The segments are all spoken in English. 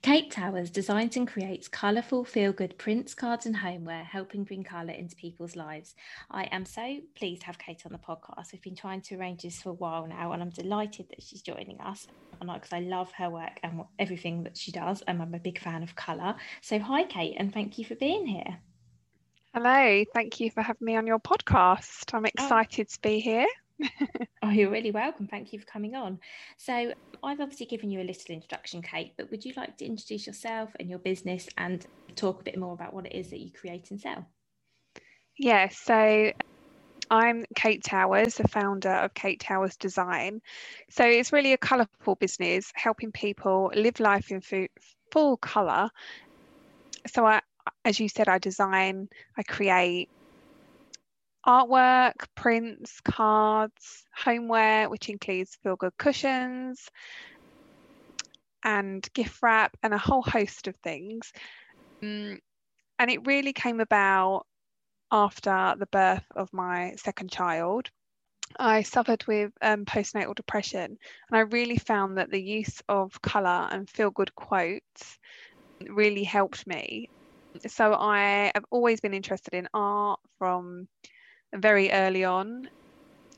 Kate Towers designs and creates colourful, feel good prints, cards, and homeware, helping bring colour into people's lives. I am so pleased to have Kate on the podcast. We've been trying to arrange this for a while now, and I'm delighted that she's joining us. Because I love her work and everything that she does, and I'm a big fan of colour. So, hi, Kate, and thank you for being here. Hello, thank you for having me on your podcast. I'm oh. excited oh. to be here. oh, you're really welcome. Thank you for coming on. So, I've obviously given you a little introduction, Kate, but would you like to introduce yourself and your business and talk a bit more about what it is that you create and sell? Yeah, so I'm Kate Towers, the founder of Kate Towers Design. So it's really a colourful business helping people live life in full colour. So I, as you said, I design, I create artwork, prints, cards, homeware, which includes feel good cushions and gift wrap and a whole host of things. Um, and it really came about after the birth of my second child. I suffered with um, postnatal depression, and I really found that the use of colour and feel good quotes really helped me. So I have always been interested in art from very early on.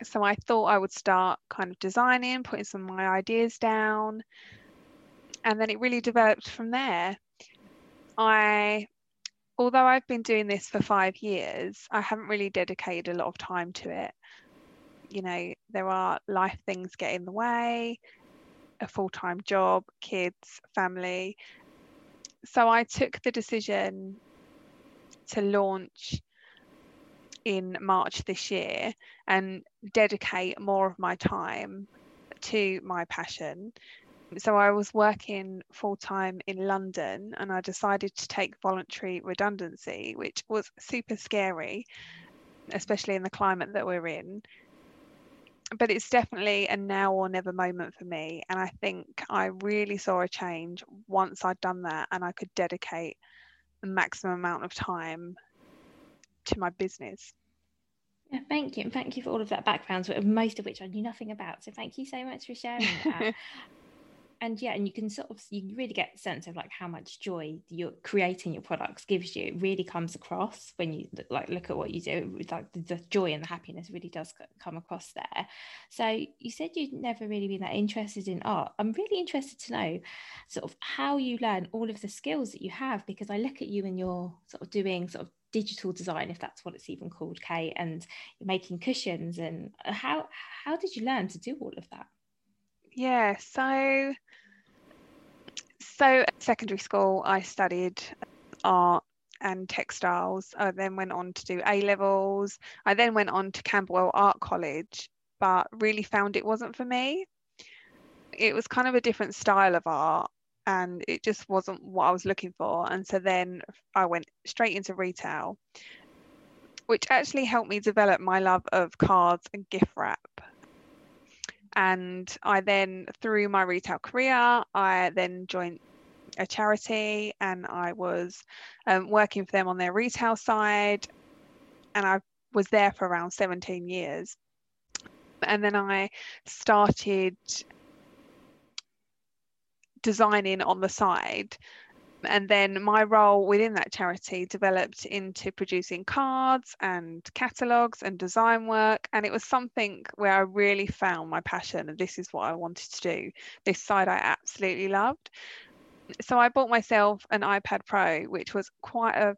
So I thought I would start kind of designing, putting some of my ideas down, and then it really developed from there. I, although I've been doing this for five years, I haven't really dedicated a lot of time to it. You know, there are life things get in the way, a full time job, kids, family. So I took the decision to launch in March this year and dedicate more of my time to my passion. So I was working full time in London and I decided to take voluntary redundancy, which was super scary, especially in the climate that we're in. But it's definitely a now or never moment for me. And I think I really saw a change once I'd done that and I could dedicate the maximum amount of time to my business. Yeah, thank you. And thank you for all of that background, most of which I knew nothing about. So thank you so much for sharing that. and yeah, and you can sort of you really get a sense of like how much joy you're creating your products gives you. It really comes across when you like look at what you do. Like the, the joy and the happiness really does come across there. So you said you'd never really been that interested in art. I'm really interested to know sort of how you learn all of the skills that you have because I look at you and you're sort of doing sort of digital design if that's what it's even called kate and making cushions and how how did you learn to do all of that? Yeah so so at secondary school i studied art and textiles. I then went on to do a levels. I then went on to camberwell art college but really found it wasn't for me. It was kind of a different style of art and it just wasn't what I was looking for. And so then I went straight into retail, which actually helped me develop my love of cards and gift wrap. And I then, through my retail career, I then joined a charity and I was um, working for them on their retail side. And I was there for around 17 years. And then I started designing on the side. And then my role within that charity developed into producing cards and catalogues and design work. And it was something where i really found my passion and this is what i wanted to do. This side i absolutely loved. So i bought myself an ipad pro which was quite a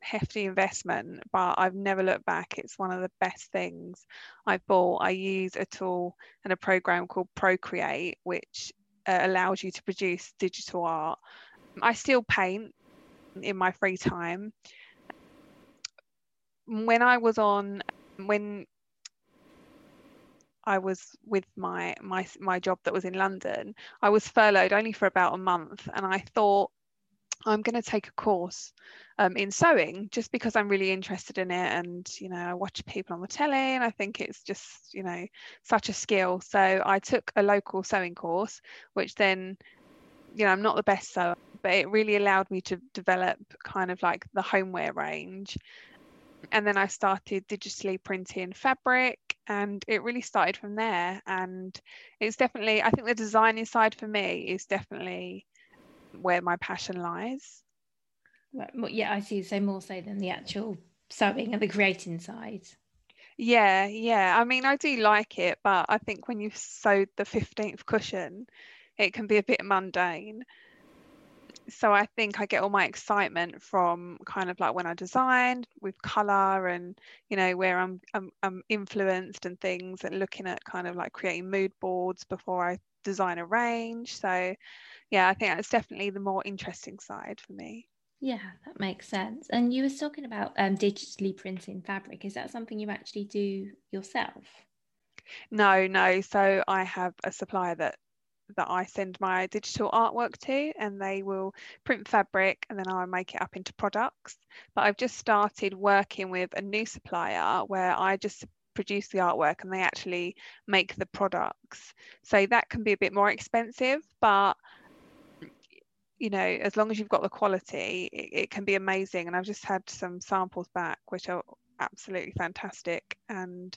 hefty investment but i've never looked back. It's one of the best things i've bought. I use a tool and a program called procreate which uh, allows you to produce digital art I still paint in my free time. When I was on, when I was with my my my job that was in London, I was furloughed only for about a month, and I thought I'm going to take a course um, in sewing just because I'm really interested in it, and you know I watch people on the telly, and I think it's just you know such a skill. So I took a local sewing course, which then you know I'm not the best sewer but it really allowed me to develop kind of like the homeware range. And then I started digitally printing fabric, and it really started from there. And it's definitely, I think the designing side for me is definitely where my passion lies. Right. Yeah, I see. So more so than the actual sewing and the creating side. Yeah, yeah. I mean, I do like it, but I think when you've sewed the 15th cushion, it can be a bit mundane so I think I get all my excitement from kind of like when I design with color and you know where I'm, I'm I'm influenced and things and looking at kind of like creating mood boards before I design a range. So yeah, I think that's definitely the more interesting side for me. Yeah, that makes sense. And you were talking about um, digitally printing fabric. Is that something you actually do yourself? No, no. So I have a supplier that that I send my digital artwork to, and they will print fabric and then I make it up into products. But I've just started working with a new supplier where I just produce the artwork and they actually make the products. So that can be a bit more expensive, but you know, as long as you've got the quality, it, it can be amazing. And I've just had some samples back, which are absolutely fantastic. And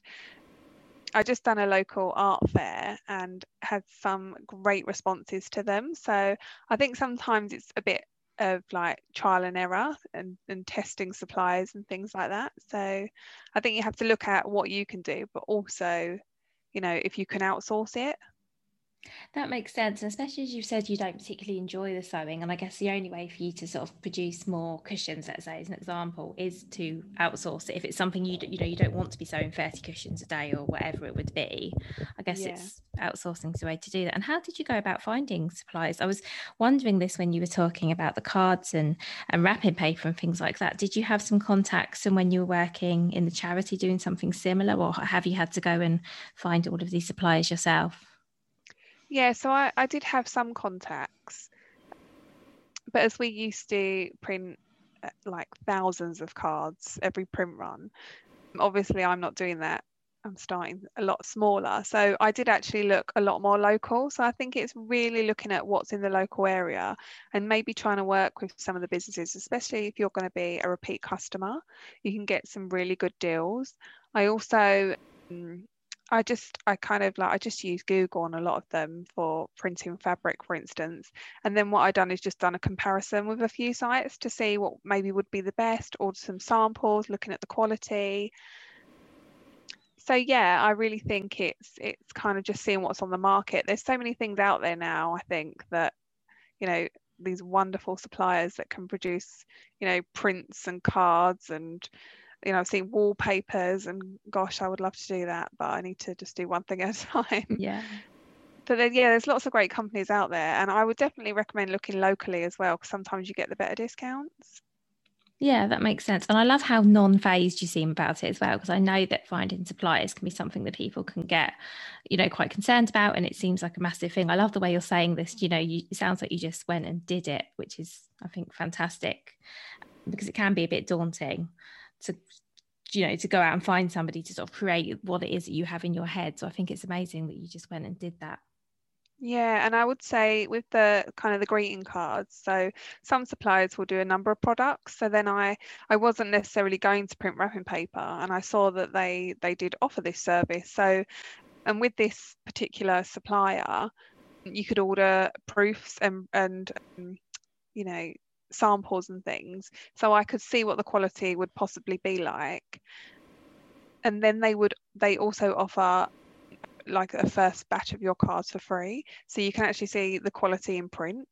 I just done a local art fair and had some great responses to them. So I think sometimes it's a bit of like trial and error and, and testing supplies and things like that. So I think you have to look at what you can do, but also, you know, if you can outsource it, that makes sense, and especially as you said you don't particularly enjoy the sewing, and I guess the only way for you to sort of produce more cushions, let's say, as an example, is to outsource it. If it's something you you know you don't want to be sewing thirty cushions a day or whatever it would be, I guess yeah. it's outsourcing is the way to do that. And how did you go about finding supplies? I was wondering this when you were talking about the cards and and wrapping paper and things like that. Did you have some contacts, and when you were working in the charity doing something similar, or have you had to go and find all of these supplies yourself? Yeah, so I, I did have some contacts, but as we used to print uh, like thousands of cards every print run, obviously I'm not doing that. I'm starting a lot smaller. So I did actually look a lot more local. So I think it's really looking at what's in the local area and maybe trying to work with some of the businesses, especially if you're going to be a repeat customer. You can get some really good deals. I also um, I just I kind of like I just use Google on a lot of them for printing fabric, for instance. And then what I've done is just done a comparison with a few sites to see what maybe would be the best, order some samples, looking at the quality. So yeah, I really think it's it's kind of just seeing what's on the market. There's so many things out there now, I think, that, you know, these wonderful suppliers that can produce, you know, prints and cards and you know, I've seen wallpapers and gosh, I would love to do that, but I need to just do one thing at a time. Yeah. But then, yeah, there's lots of great companies out there, and I would definitely recommend looking locally as well, because sometimes you get the better discounts. Yeah, that makes sense. And I love how non fazed you seem about it as well, because I know that finding suppliers can be something that people can get, you know, quite concerned about. And it seems like a massive thing. I love the way you're saying this. You know, you, it sounds like you just went and did it, which is, I think, fantastic because it can be a bit daunting to you know to go out and find somebody to sort of create what it is that you have in your head so i think it's amazing that you just went and did that yeah, and I would say with the kind of the greeting cards, so some suppliers will do a number of products. So then I I wasn't necessarily going to print wrapping paper, and I saw that they they did offer this service. So, and with this particular supplier, you could order proofs and and um, you know samples and things so I could see what the quality would possibly be like. And then they would they also offer like a first batch of your cards for free so you can actually see the quality in print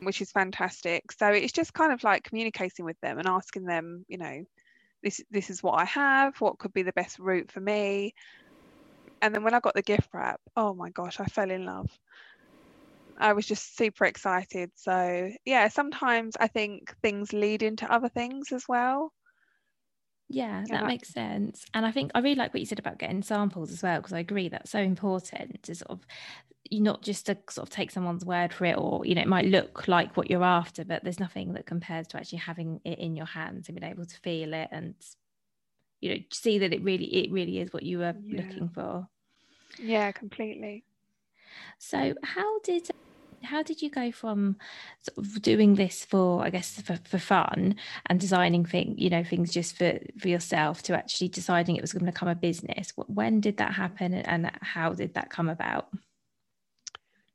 which is fantastic. So it's just kind of like communicating with them and asking them you know this this is what I have what could be the best route for me? And then when I got the gift wrap oh my gosh I fell in love I was just super excited so yeah sometimes I think things lead into other things as well yeah, that yeah. makes sense. And I think I really like what you said about getting samples as well, because I agree that's so important to sort of you not just to sort of take someone's word for it, or you know, it might look like what you're after, but there's nothing that compares to actually having it in your hands and being able to feel it and you know see that it really it really is what you were yeah. looking for. Yeah, completely. So how did how did you go from sort of doing this for i guess for, for fun and designing thing you know things just for for yourself to actually deciding it was going to become a business? When did that happen and how did that come about?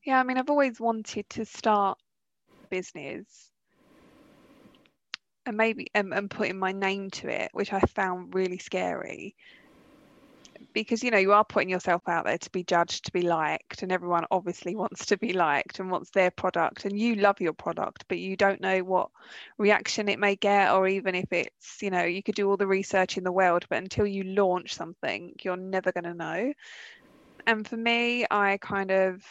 Yeah i mean i've always wanted to start business and maybe and putting my name to it which i found really scary because you know you are putting yourself out there to be judged to be liked and everyone obviously wants to be liked and wants their product and you love your product but you don't know what reaction it may get or even if it's you know you could do all the research in the world but until you launch something you're never going to know. And for me i kind of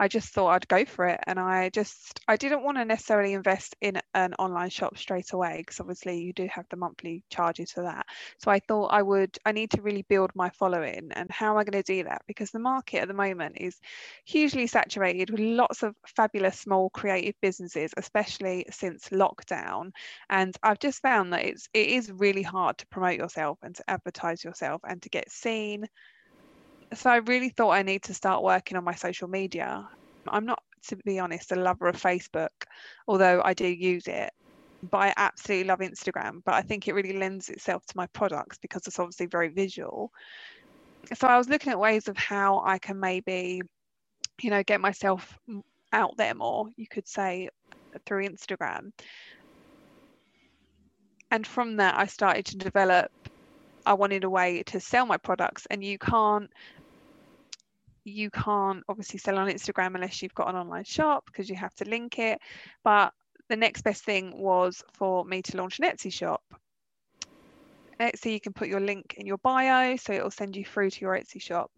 I just thought I'd go for it. And I just, I didn't want to necessarily invest in an online shop straight away because obviously you do have the monthly charges for that. So I thought I would, I need to really build my following. And how am I going to do that? Because the market at the moment is hugely saturated with lots of fabulous small creative businesses, especially since lockdown. And I've just found that it's, it is really hard to promote yourself and to advertise yourself and to get seen so I really thought I need to start working on my social media. I'm not, to be honest, a lover of Facebook, although I do use it. But I absolutely love Instagram. But I think it really lends itself to my products because it's obviously very visual. So I was looking at ways of how I can maybe, you know, get myself out there more, you could say, through Instagram. And from that, I started to develop I wanted a way to sell my products, and you can't you can't obviously sell on Instagram unless you've got an online shop because you have to link it. But the next best thing was for me to launch an Etsy shop. Etsy, you can put your link in your bio, so it'll send you through to your Etsy shop.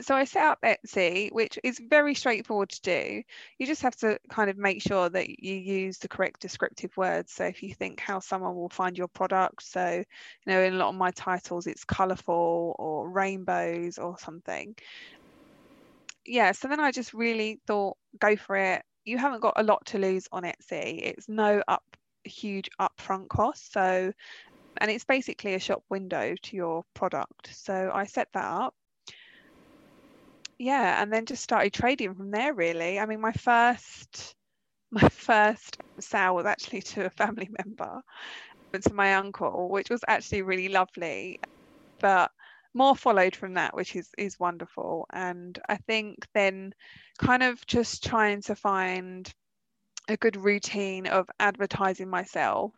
So I set up Etsy, which is very straightforward to do. You just have to kind of make sure that you use the correct descriptive words. So if you think how someone will find your product, so you know, in a lot of my titles, it's colourful or rainbows or something yeah, so then I just really thought, go for it. You haven't got a lot to lose on Etsy. It's no up huge upfront cost. So, and it's basically a shop window to your product. So I set that up. Yeah, and then just started trading from there. Really, I mean, my first my first sale was actually to a family member, to my uncle, which was actually really lovely. But more followed from that, which is is wonderful. And I think then kind of just trying to find a good routine of advertising myself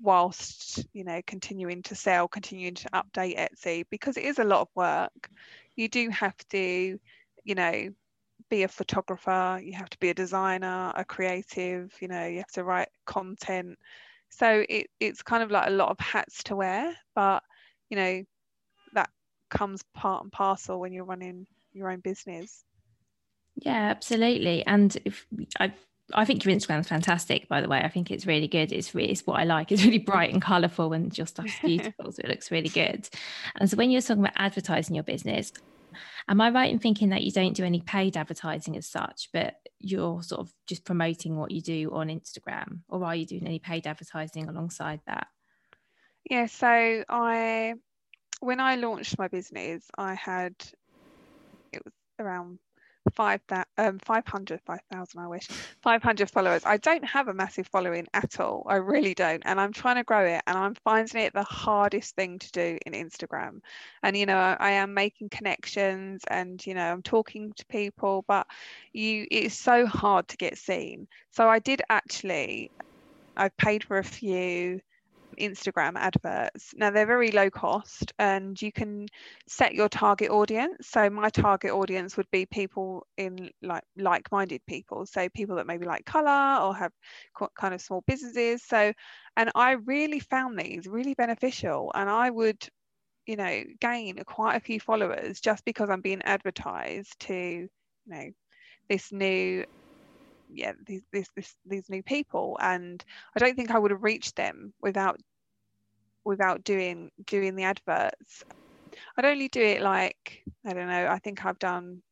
whilst you know continuing to sell continuing to update etsy because it is a lot of work you do have to you know be a photographer you have to be a designer a creative you know you have to write content so it, it's kind of like a lot of hats to wear but you know comes part and parcel when you're running your own business. Yeah, absolutely. And if I I think your Instagram is fantastic, by the way. I think it's really good. It's really, it's what I like. It's really bright and colourful, and your stuff's beautiful, so it looks really good. And so, when you're talking about advertising your business, am I right in thinking that you don't do any paid advertising as such, but you're sort of just promoting what you do on Instagram, or are you doing any paid advertising alongside that? Yeah, so I when I launched my business, I had it was around five that um 500 5000 i wish 500 followers. I don't have a massive following at all. I really don't. And i'm trying to grow it and i'm finding it the hardest thing to do in instagram. And you know I, I am making connections and you know i'm talking to people but you it's so hard to get seen. So i did actually i paid for a few Instagram adverts. Now they're very low cost and you can set your target audience. So my target audience would be people in like like-minded people. So people that maybe like color or have kind of small businesses. So and I really found these really beneficial and I would you know gain quite a few followers just because I'm being advertised to you know this new yeah these this, this these new people and i don't think i would have reached them without without doing doing the adverts. I'd only do it like i don't know i think i've done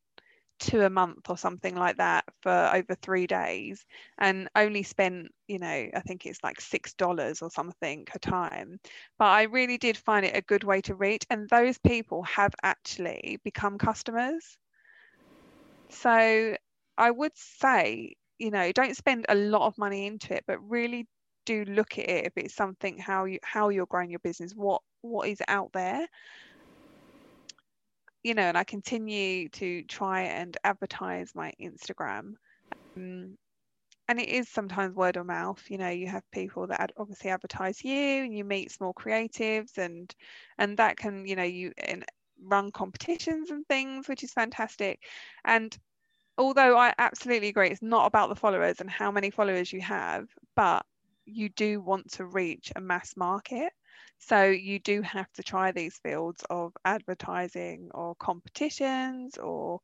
two a month or something like that for over three days and only spent you know i think it's like six dollars or something a time. But i really did find it a good way to reach and those people have actually become customers. So i would say you know don't spend a lot of money into it but really do look at it if it's something how you how you're growing your business what what is out there. You know and i continue to try and advertise my instagram. Um, and it is sometimes word of mouth you know you have people that ad- obviously advertise you and you meet small creatives and and that can you know you and run competitions and things which is fantastic. And although I absolutely agree, it's not about the followers and how many followers you have, but you do want to reach a mass market. So you do have to try these fields of advertising or competitions or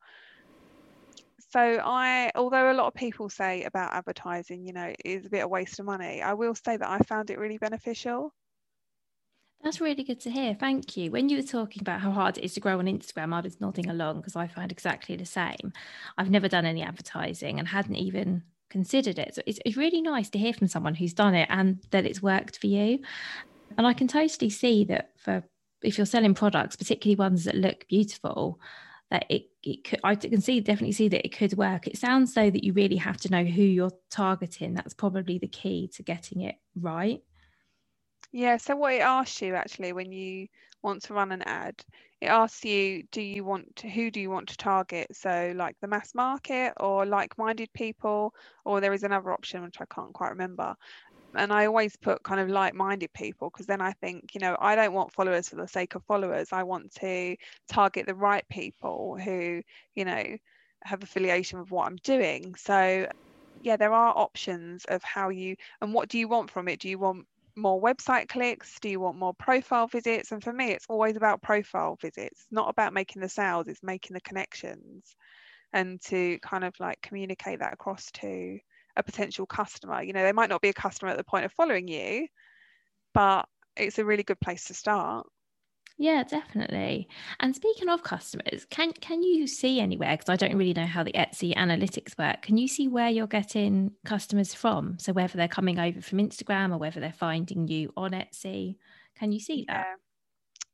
so I although a lot of people say about advertising, you know, is a bit of waste of money, I will say that I found it really beneficial. That's really good to hear. Thank you. When you were talking about how hard it is to grow on Instagram, I was nodding along because I find exactly the same. I've never done any advertising and hadn't even considered it. So it's, it's really nice to hear from someone who's done it and that it's worked for you. And I can totally see that for if you're selling products, particularly ones that look beautiful, that it, it could, I can see definitely see that it could work. It sounds though that you really have to know who you're targeting. That's probably the key to getting it right. Yeah, so what it asks you actually when you want to run an ad, it asks you, do you want to, who do you want to target? So like the mass market or like-minded people, or there is another option which I can't quite remember. And I always put kind of like-minded people because then I think, you know, I don't want followers for the sake of followers. I want to target the right people who, you know, have affiliation with what I'm doing. So yeah, there are options of how you and what do you want from it? Do you want more website clicks? Do you want more profile visits? And for me, it's always about profile visits, not about making the sales, it's making the connections and to kind of like communicate that across to a potential customer. You know, they might not be a customer at the point of following you, but it's a really good place to start. Yeah, definitely. And speaking of customers, can can you see anywhere? Because I don't really know how the Etsy analytics work. Can you see where you're getting customers from? So whether they're coming over from Instagram or whether they're finding you on Etsy, can you see that? Yeah.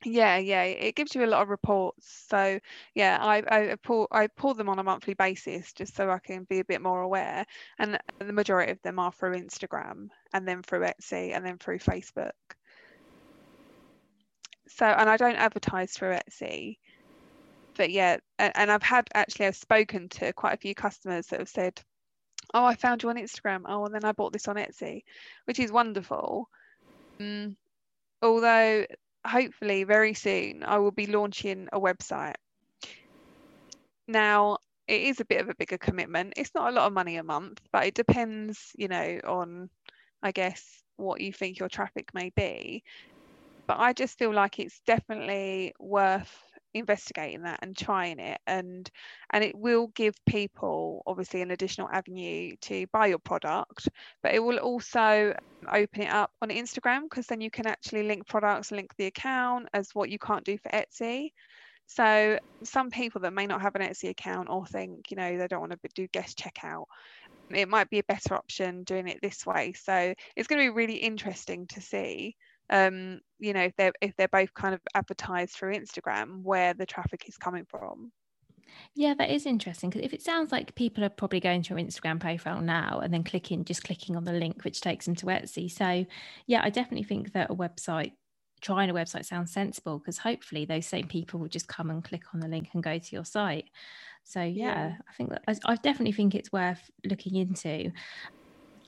Yeah, yeah, it gives you a lot of reports. So yeah, I, I pull I pull them on a monthly basis just so I can be a bit more aware. And the majority of them are through Instagram and then through Etsy and then through Facebook so and I don't advertise through Etsy but yeah and, and, I've had actually I've spoken to quite a few customers that have said oh I found you on Instagram. Oh and then I bought this on Etsy which is wonderful. Um, although hopefully very soon I will be launching a website. Now it is a bit of a bigger commitment. It's not a lot of money a month but it depends you know on I guess what you think your traffic may be but I just feel like it's definitely worth investigating that and trying it and and it will give people obviously an additional avenue to buy your product but it will also open it up on Instagram because then you can actually link products link the account as what you can't do for Etsy. So some people that may not have an Etsy account or think you know they don't want to do guest checkout it might be a better option doing it this way. So it's going to be really interesting to see um, you know, if they're if they're both kind of advertised through Instagram, where the traffic is coming from. Yeah, that is interesting because if it sounds like people are probably going to your Instagram profile now and then clicking, just clicking on the link which takes them to Etsy. So, yeah, I definitely think that a website, trying a website sounds sensible because hopefully those same people will just come and click on the link and go to your site. So, yeah, yeah. I think that I, I definitely think it's worth looking into.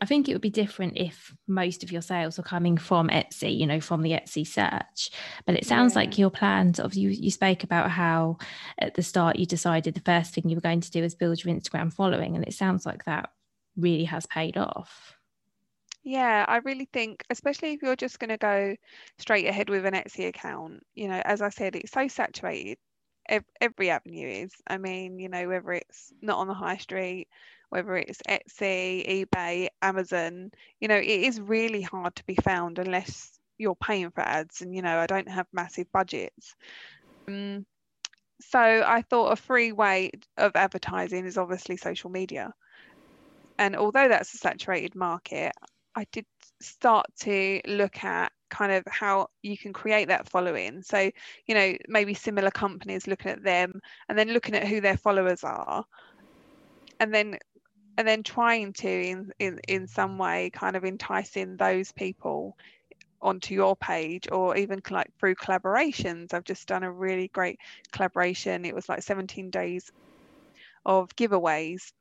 I think it would be different if most of your sales were coming from Etsy, you know, from the Etsy search. But it sounds yeah. like your plans of you you spoke about how at the start you decided the first thing you were going to do is build your Instagram following. And it sounds like that really has paid off. Yeah, I really think, especially if you're just going to go straight ahead with an Etsy account, you know, as I said, it's so saturated. Every avenue is. I mean, you know, whether it's not on the high street, whether it's Etsy, eBay, Amazon, you know, it is really hard to be found unless you're paying for ads. And, you know, I don't have massive budgets. Um, so I thought a free way of advertising is obviously social media. And although that's a saturated market, I did start to look at kind of how you can create that following. So, you know, maybe similar companies looking at them and then looking at who their followers are and then and then trying to in, in in some way kind of enticing those people onto your page or even like through collaborations. I've just done a really great collaboration. It was like 17 days of giveaways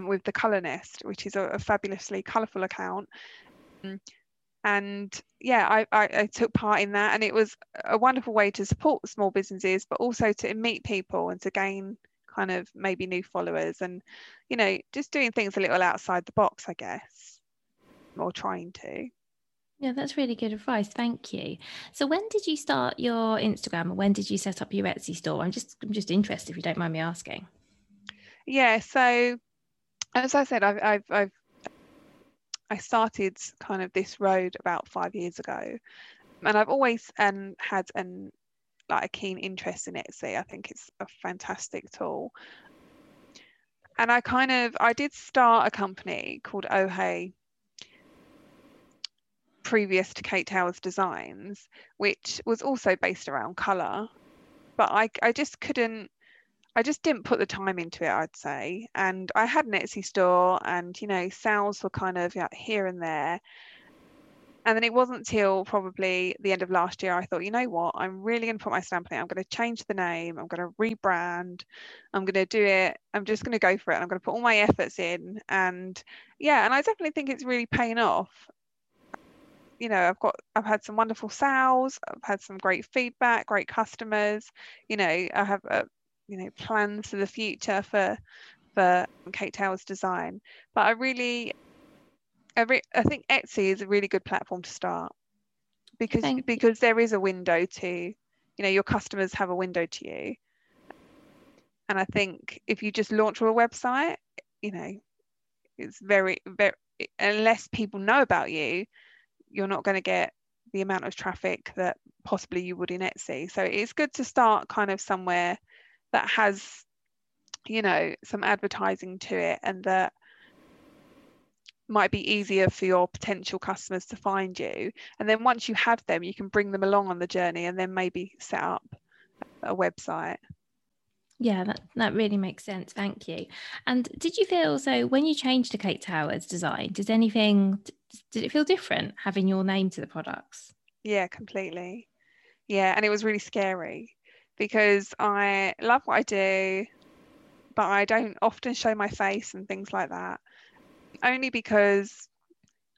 with the color nest which is a, a fabulously colorful account. Mm, and yeah I, I, I took part in that and it was a wonderful way to support small businesses but also to meet people and to gain kind of maybe new followers and you know just doing things a little outside the box i guess or trying to. Yeah that's really good advice. Thank you. So when did you start your instagram and when did you set up your etsy store? I'm just i'm just interested if you don't mind me asking. Yeah so as i said i've i've, I've I started kind of this road about five years ago, and I've always um, had an like a keen interest in Etsy. I think it's a fantastic tool. And I kind of I did start a company called Oh Hey previous to Kate Towers Designs, which was also based around colour. But I I just couldn't I just didn't put the time into it, I'd say. And I had an Etsy store and, you know, sales were kind of yeah, here and there and then it wasn't until probably the end of last year I thought, you know what, I'm really going to put my stamp on it. I'm going to change the name. I'm going to rebrand. I'm going to do it. I'm just going to go for it. I'm going to put all my efforts in. And yeah, and I definitely think it's really paying off. You know, I've got, I've had some wonderful sales. I've had some great feedback, great customers. You know, I have, a, you know, plans for the future for for Kate Towers Design. But I really I, I think Etsy is a really good platform to start because Thank because there is a window to, you know, your customers have a window to you. And I think if you just launch a website, you know, it's very very unless people know about you, you're not going to get the amount of traffic that possibly you would in Etsy. So it's good to start kind of somewhere that has, you know, some advertising to it and that might be easier for your potential customers to find you. And then once you have them, you can bring them along on the journey and then maybe set up a website. Yeah, that, that really makes sense. Thank you. And did you feel so when you changed to Kate Towers design, did anything, did it feel different having your name to the products? Yeah, completely. Yeah, and it was really scary because I love what I do, but I don't often show my face and things like that only because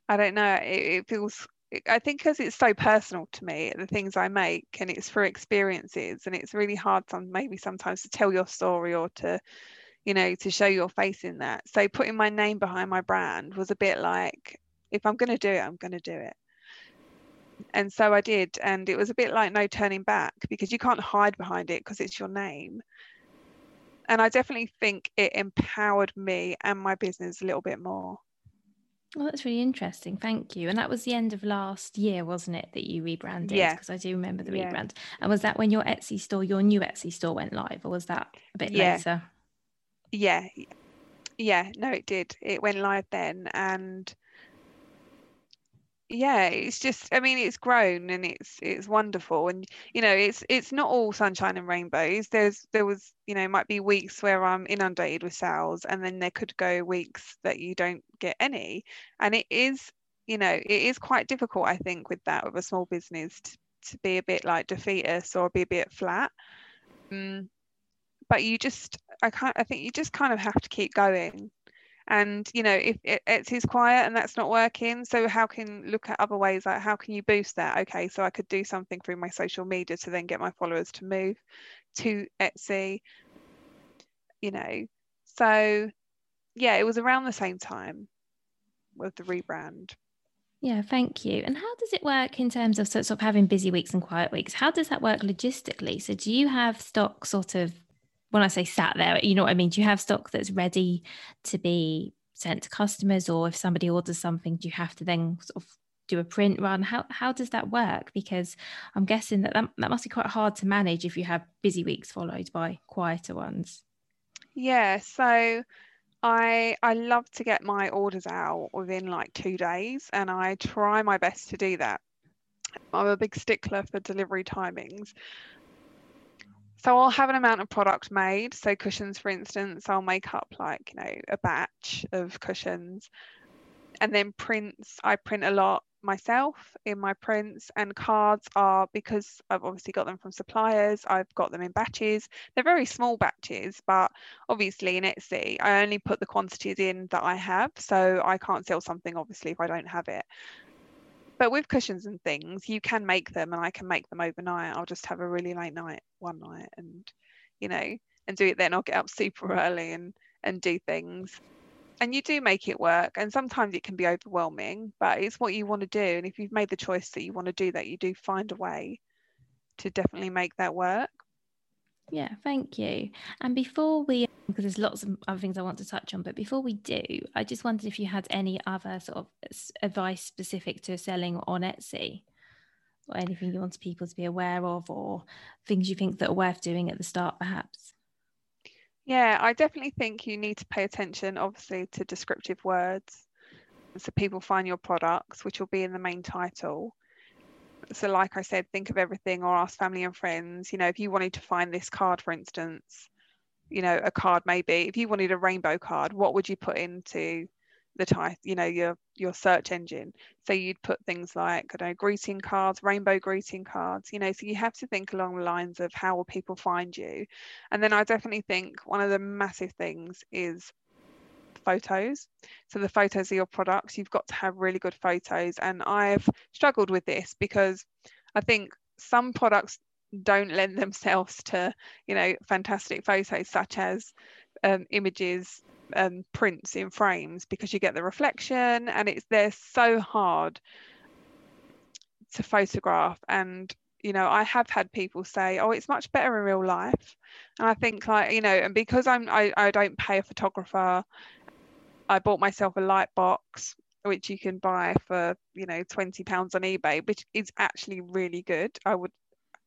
I don't know, it, it feels I think because it's so personal to me, the things I make, and it's for experiences, and it's really hard some maybe sometimes to tell your story or to, you know, to show your face in that. So putting my name behind my brand was a bit like, if I'm going to do it, I'm going to do it. And so I did, and it was a bit like no turning back because you can't hide behind it because it's your name and I definitely think it empowered me and my business a little bit more. Well, that's really interesting. Thank you. And that was the end of last year, wasn't it, that you rebranded? Yeah. Because I do remember the yeah. rebrand. And was that when your Etsy store, your new Etsy store went live, or was that a bit yeah. later? Yeah. Yeah. No, it did. It went live then. And yeah it's just i mean it's grown and it's it's wonderful and you know it's it's not all sunshine and rainbows. There's there was you know might be weeks where i'm inundated with sales and then there could go weeks that you don't get any. And it is you know it is quite difficult i think with that with a small business to, to be a bit like defeatist or be a bit flat. Um, but you just i can't i think you just kind of have to keep going and you know if it, it's his quiet and that's not working so how can look at other ways like how can you boost that okay so i could do something through my social media to then get my followers to move to etsy you know so yeah it was around the same time with the rebrand yeah, thank you. And how does it work in terms of sort of having busy weeks and quiet weeks? How does that work logistically? So, do you have stock sort of when I say sat there, you know what I mean? Do you have stock that's ready to be sent to customers, or if somebody orders something, do you have to then sort of do a print run? How how does that work? Because I'm guessing that that, that must be quite hard to manage if you have busy weeks followed by quieter ones. Yeah, so I I love to get my orders out within like two days, and I try my best to do that. I'm a big stickler for delivery timings. So I'll have an amount of product made. So cushions, for instance, I'll make up like, you know, a batch of cushions. And then prints, I print a lot myself in my prints and cards are because I've obviously got them from suppliers I've got them in batches they're very small batches but obviously in Etsy I only put the quantities in that I have so I can't sell something obviously if I don't have it but with cushions and things you can make them and i can make them overnight. I'll just have a really late night one night and you know and do it then. I'll get up super early and and do things. And you do make it work and sometimes it can be overwhelming but it's what you want to do. And if you've made the choice that you want to do that you do find a way to definitely make that work yeah, thank you. And before we, because there's lots of other things I want to touch on, but before we do, I just wondered if you had any other sort of advice specific to selling on Etsy or anything you want people to be aware of or things you think that are worth doing at the start, perhaps. Yeah, I definitely think you need to pay attention, obviously, to descriptive words so people find your products, which will be in the main title so like i said think of everything or ask family and friends you know if you wanted to find this card for instance you know a card maybe if you wanted a rainbow card what would you put into the type you know your your search engine? So you'd put things like I know greeting cards rainbow greeting cards you know so you have to think along the lines of how will people find you? And then I definitely think one of the massive things is photos. So the photos of your products, you've got to have really good photos. And I've struggled with this because I think some products don't lend themselves to, you know, fantastic photos such as um, images, um, prints in frames because you get the reflection and it's they're so hard to photograph and you know i have had people say oh it's much better in real life and i think like you know and because i'm i, I don't pay a photographer I bought myself a light box which you can buy for you know 20 pounds on ebay which is actually really good. I would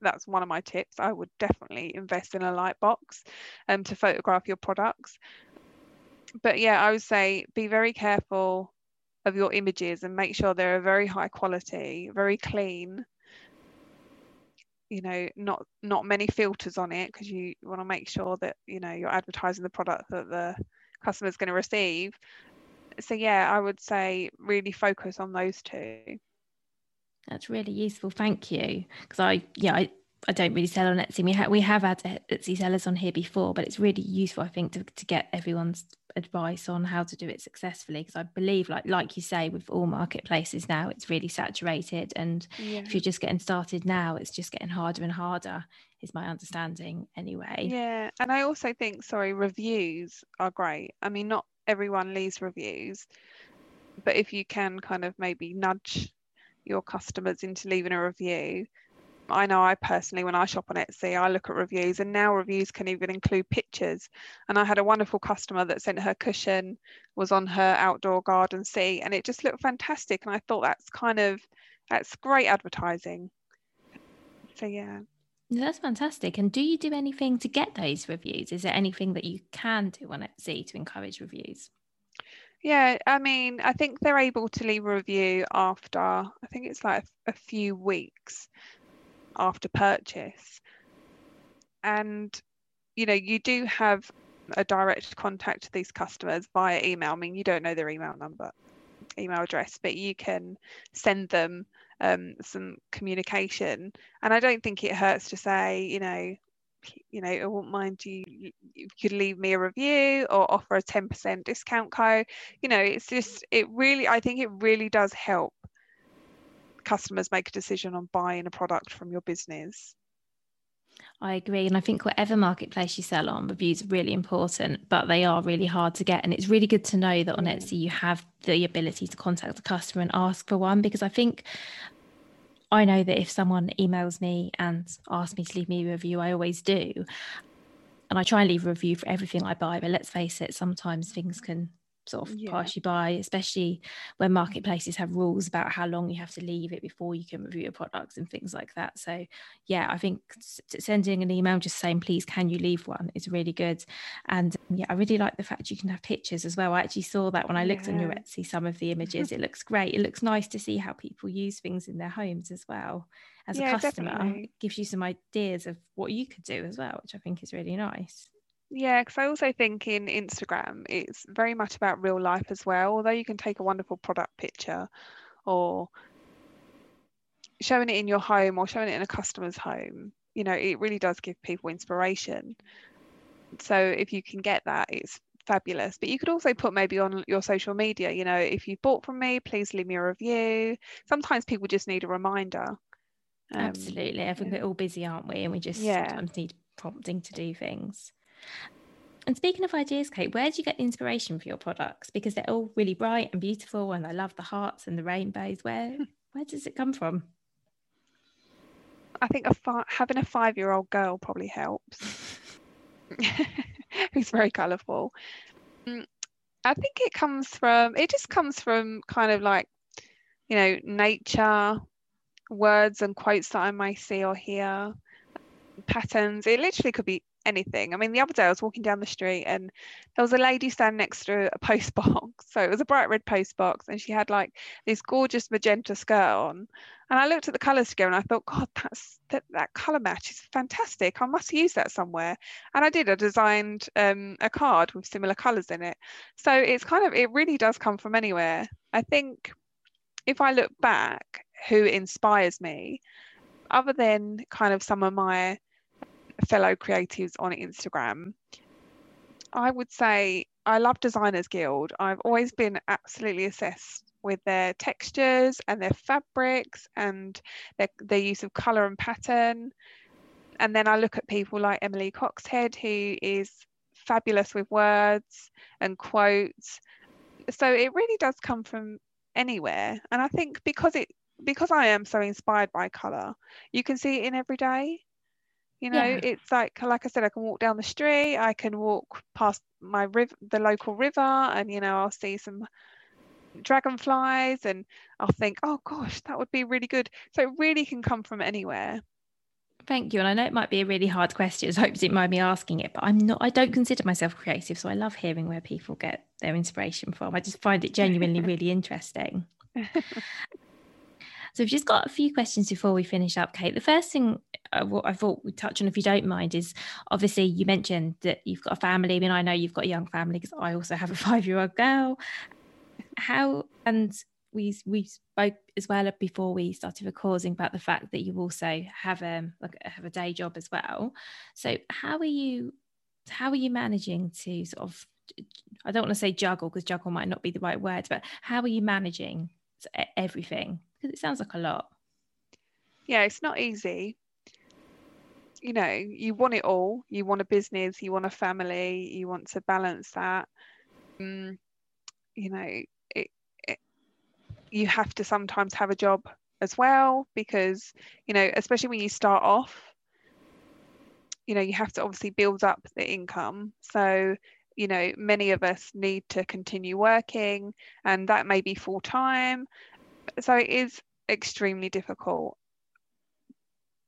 that's one of my tips. I would definitely invest in a light box um, to photograph your products. But yeah i would say be very careful of your images and make sure they're a very high quality very clean. You know not not many filters on it because you want to make sure that you know you're advertising the product that the customer's going to receive. So yeah, I would say really focus on those two. That's really useful. Thank you. Because I, yeah, I, I don't really sell on Etsy. We, ha- we have had Etsy sellers on here before, but it's really useful, I think, to, to get everyone's advice on how to do it successfully. Because I believe, like like you say, with all marketplaces now, it's really saturated, and yeah. if you're just getting started now, it's just getting harder and harder. Is my understanding anyway. Yeah, and I also think, sorry, reviews are great. I mean, not everyone leaves reviews, but if you can kind of maybe nudge your customers into leaving a review I know I personally, when I shop on Etsy, I look at reviews, and now reviews can even include pictures. And I had a wonderful customer that sent her cushion was on her outdoor garden seat, and it just looked fantastic. And I thought that's kind of that's great advertising. So yeah. That's fantastic. And do you do anything to get those reviews? Is there anything that you can do on Etsy to encourage reviews? Yeah, I mean, I think they're able to leave a review after, I think it's like a, few weeks after purchase. And, you know, you do have a direct contact to these customers via email. I mean, you don't know their email number, email address, but you can send them um, some communication. And I don't think it hurts to say, you know, you know, I wouldn't mind you, you could leave me a review or offer a 10% discount code. You know, it's just, it really, I think it really does help customers make a decision on buying a product from your business. I agree. And I think whatever marketplace you sell on, reviews are really important, but they are really hard to get. And it's really good to know that on mm. Etsy you have the ability to contact the customer and ask for one because I think I know that if someone emails me and asks me to leave me a review, I always do. And I try and leave a review for everything I buy. But let's face it, sometimes things can sort of yeah. pass you by, especially when mm. marketplaces have rules about how long you have to leave it before you can review your products and things like that. So, yeah, I think sending an email just saying, please, can you leave one is really good. And um, yeah, I really like the fact you can have pictures as well. I actually saw that when I looked yeah. on your Etsy, some of the images. it looks great. It looks nice to see how people use things in their homes as well. As yeah, a customer, definitely. gives you some ideas of what you could do as well, which I think is really nice. Yeah, because I also think in Instagram, it's very much about real life as well. Although you can take a wonderful product picture or showing it in your home or showing it in a customer's home, you know, it really does give people inspiration. So if you can get that, it's fabulous. But you could also put maybe on your social media, you know, if you bought from me, please leave me a review. Sometimes people just need a reminder. Um, Absolutely. I think yeah. we're all busy, aren't we? And we just yeah. sometimes need prompting to do things. And speaking of ideas, Kate, where do you get the inspiration for your products? Because they're all really bright and beautiful, and I love the hearts and the rainbows. Where where does it come from? I think a fi- having a five-year-old girl probably helps. Who's very colourful. Mm, I think it comes from. It just comes from kind of like, you know, nature, words and quotes that I may see or hear, patterns. It literally could be anything. I mean, the other day I was walking down the street and there was a lady standing next to a post box. So it was a bright red post box, and she had like this gorgeous magenta skirt on. And I looked at the colours together and I thought, God, that's that, that colour match is fantastic. I must use that somewhere. And I did. I designed um, a card with similar colours in it. So it's kind of it really does come from anywhere. I think if I look back, who inspires me, other than kind of some of my fellow creatives on Instagram. I would say I love Designers Guild. I've always been absolutely obsessed with their textures and their fabrics and their, their use of colour and pattern. And then I look at people like Emily Coxhead, who is fabulous with words and quotes. So it really does come from anywhere. And I think because it because I am so inspired by colour, you can see it in every day you know yeah. it's like like i said i can walk down the street i can walk past my river the local river and you know i'll see some dragonflies and i'll think oh gosh that would be really good so it really can come from anywhere Thank you. And I know it might be a really hard question, so I hope you didn't mind me asking it, but I'm not, I don't consider myself creative. So I love hearing where people get their inspiration from. I just find it genuinely really interesting. So we've just got a few questions before we finish up, Kate. The first thing uh, what I thought we'd touch on, if you don't mind, is obviously you mentioned that you've got a family. I mean, I know you've got a young family because I also have a five-year-old girl. How and we we spoke as well before we started recording about the fact that you also have um like have a day job as well. So how are you how are you managing to sort of I don't want to say juggle because juggle might not be the right word, but how are you managing everything? Because it sounds like a lot. Yeah, it's not easy. You know, you want it all. You want a business, you want a family, you want to balance that. Um, you know, it, it, you have to sometimes have a job as well because, you know, especially when you start off, you know, you have to obviously build up the income. So, you know, many of us need to continue working, and that may be full time so it is extremely difficult.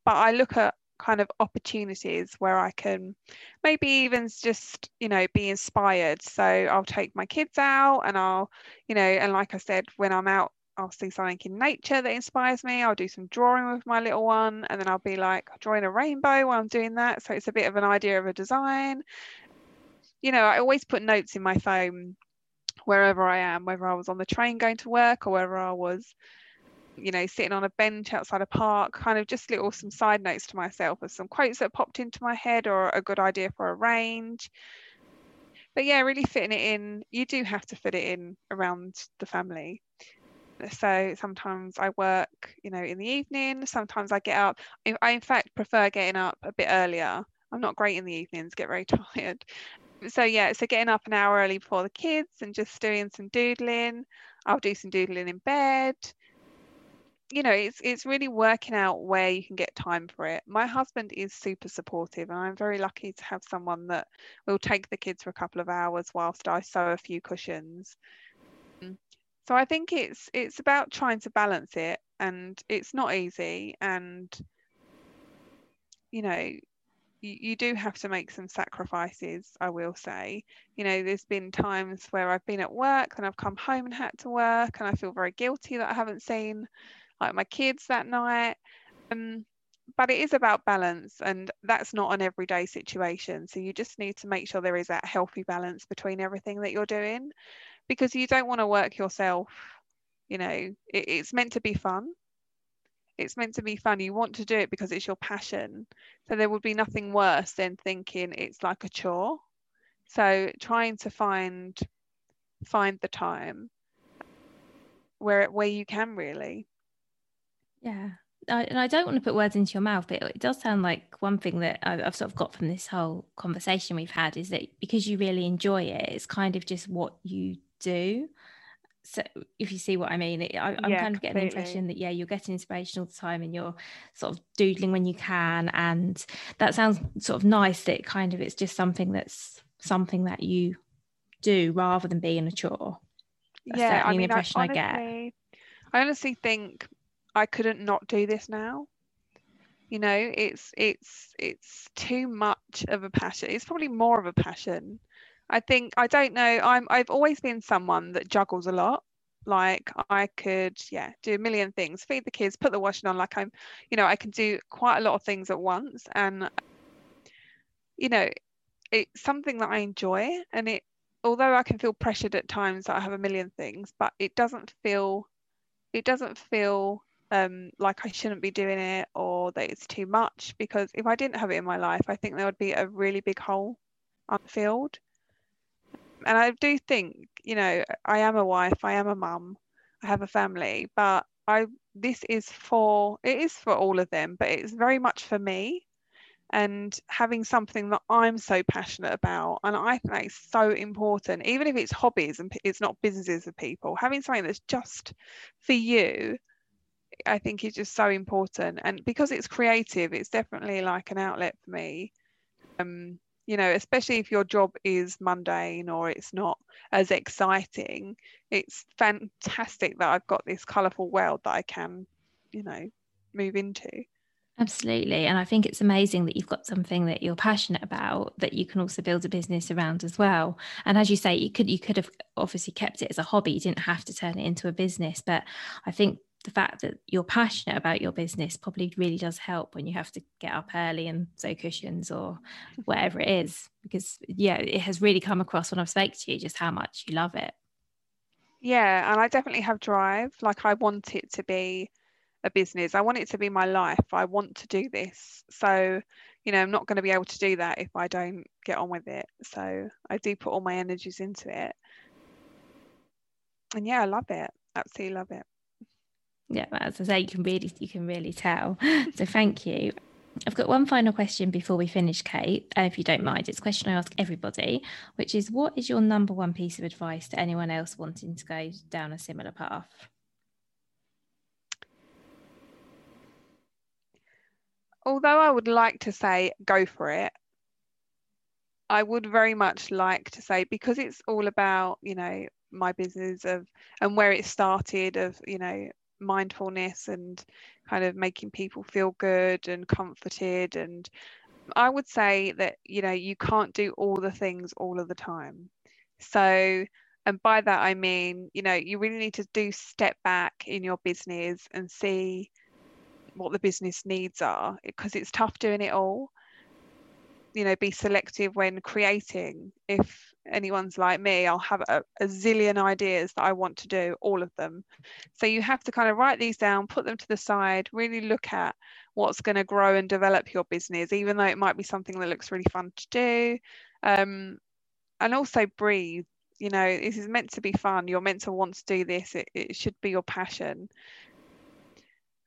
But I look at kind of opportunities where I can maybe even just, you know, be inspired. So I'll take my kids out and I'll, you know, and like I said, when I'm out, I'll see something in nature that inspires me. I'll do some drawing with my little one, and then I'll be like drawing a rainbow while I'm doing that. So it's a bit of an idea of a design. You know, I always put notes in my phone wherever I am, whether I was on the train going to work or whether I was you know, sitting on a bench outside a park, kind of just little some side notes to myself of some quotes that popped into my head or a good idea for a range. But yeah, really fitting it in. You do have to fit it in around the family. So sometimes I work, you know, in the evening. Sometimes I get up. I in fact prefer getting up a bit earlier. I'm not great in the evenings, get very tired. So yeah, so getting up an hour early before the kids and just doing some doodling. I'll do some doodling in bed. You know it's it's really working out where you can get time for it. My husband is super supportive and i'm very lucky to have someone that will take the kids for a couple of hours whilst i sew a few cushions. So i think it's it's about trying to balance it and it's not easy and you know you, you do have to make some sacrifices i will say you know there's been times where i've been at work and i've come home and had to work and i feel very guilty that i haven't seen like my kids that night. Um, but it is about balance, and that's not an everyday situation. So you just need to make sure there is that healthy balance between everything that you're doing because you don't want to work yourself. You know, it, it's meant to be fun. It's meant to be fun. You want to do it because it's your passion. So there would be nothing worse than thinking it's like a chore. So trying to find find the time where where you can really yeah. I, and I don't want to put words into your mouth, but it does sound like one thing that I've sort of got from this whole conversation we've had is that because you really enjoy it, it's kind of just what you do. So if you see what I mean, it, I, am yeah, kind of getting completely. the impression that yeah, you're getting inspiration all the time and you're sort of doodling when you can, and that sounds sort of nice. That kind of it's just something that's something that you do rather than being a chore. That's yeah, I mean, the impression I, honestly, I get. I honestly think I couldn't not do this now. You know, it's it's it's too much of a passion. It's probably more of a passion. I think I don't know. I'm I've always been someone that juggles a lot. Like I could, yeah, do a million things. Feed the kids, put the washing on. Like I'm, you know, I can do quite a lot of things at once. And you know, it's something that I enjoy. And it, although I can feel pressured at times that I have a million things, but it doesn't feel, it doesn't feel um, like I shouldn't be doing it or that it's too much because if I didn't have it in my life, I think there would be a really big hole unfilled. And I do think, you know, I am a wife, I am a mum, I have a family, but I this is for it is for all of them, but it's very much for me. And having something that I'm so passionate about, and I think it's so important, even if it's hobbies and it's not businesses of people, having something that's just for you I think is just so important. And because it's creative, it's definitely like an outlet for me. Um, you know, especially if your job is mundane or it's not as exciting, it's fantastic that I've got this colourful world that I can, you know, move into. Absolutely. And I think it's amazing that you've got something that you're passionate about that you can also build a business around as well. And as you say, you could you could have obviously kept it as a hobby. You didn't have to turn it into a business. But I think the fact that you're passionate about your business probably really does help when you have to get up early and sew cushions or whatever it is because yeah it has really come across when i've spoke to you just how much you love it. Yeah and i definitely have drive. Like i want it to be a business. I want it to be my life. I want to do this. So you know i'm not going to be able to do that if i don't get on with it. So i do put all my energies into it. And yeah i love it. Absolutely love it yeah as i say you can really you can really tell so thank you I've got one final question before we finish, Kate, uh, if you don't mind. It's a question I ask everybody, which is what is your number one piece of advice to anyone else wanting to go down a similar path? Although I would like to say go for it, I would very much like to say because it's all about, you know, my business of and where it started of, you know, mindfulness and kind of making people feel good and comforted and I would say that you know you can't do all the things all of the time. So and by that I mean you know you really need to do step back in your business and see what the business needs are because it's tough doing it all. You know, be selective when creating. If anyone's like me, I'll have a, a, zillion ideas that I want to do, all of them. So you have to kind of write these down, put them to the side, really look at what's going to grow and develop your business, even though it might be something that looks really fun to do. Um, and also breathe. You know, this is meant to be fun. You're meant to want to do this. It, it should be your passion.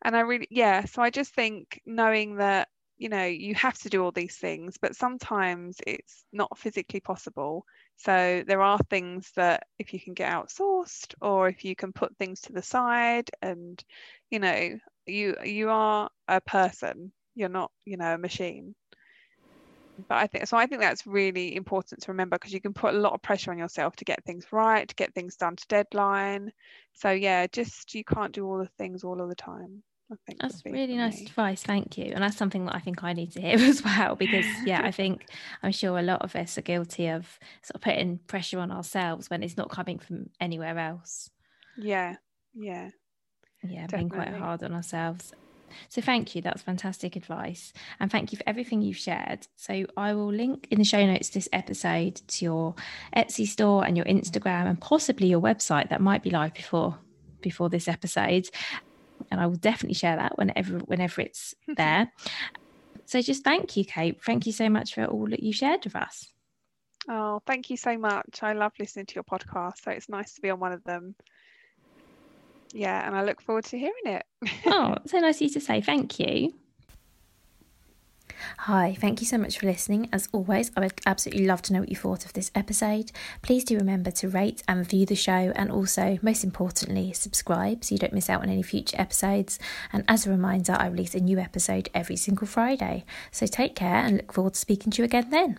And I really, yeah. So I just think knowing that you know you have to do all these things but sometimes it's not physically possible. So there are things that if you can get outsourced or if you can put things to the side and you know you you are a person you're not you know a machine. But I think so I think that's really important to remember because you can put a lot of pressure on yourself to get things right to get things done to deadline. So yeah just you can't do all the things all of the time that's really nice me. advice. Thank you. And that's something that I think I need to hear as well, because yeah, I think I'm sure a lot of us are guilty of sort of putting pressure on ourselves when it's not coming from anywhere else. Yeah. Yeah. Yeah, Definitely. being quite hard on ourselves. So thank you. That's fantastic advice. And thank you for everything you've shared. So I will link in the show notes this episode to your Etsy store and your Instagram and possibly your website that might be live before before this episode and I will definitely share that whenever whenever it's there. so just thank you, Kate. Thank you so much for all that you shared with us. Oh, thank you so much. I love listening to your podcast, so it's nice to be on one of them. Yeah, and I look forward to hearing it. oh, so nice of you to say thank you. Hi, thank you so much for listening. As always, I would absolutely love to know what you thought of this episode. Please do remember to rate and review the show, and also, most importantly, subscribe so you don't miss out on any future episodes. And as a reminder, I release a new episode every single Friday. So take care and look forward to speaking to you again then.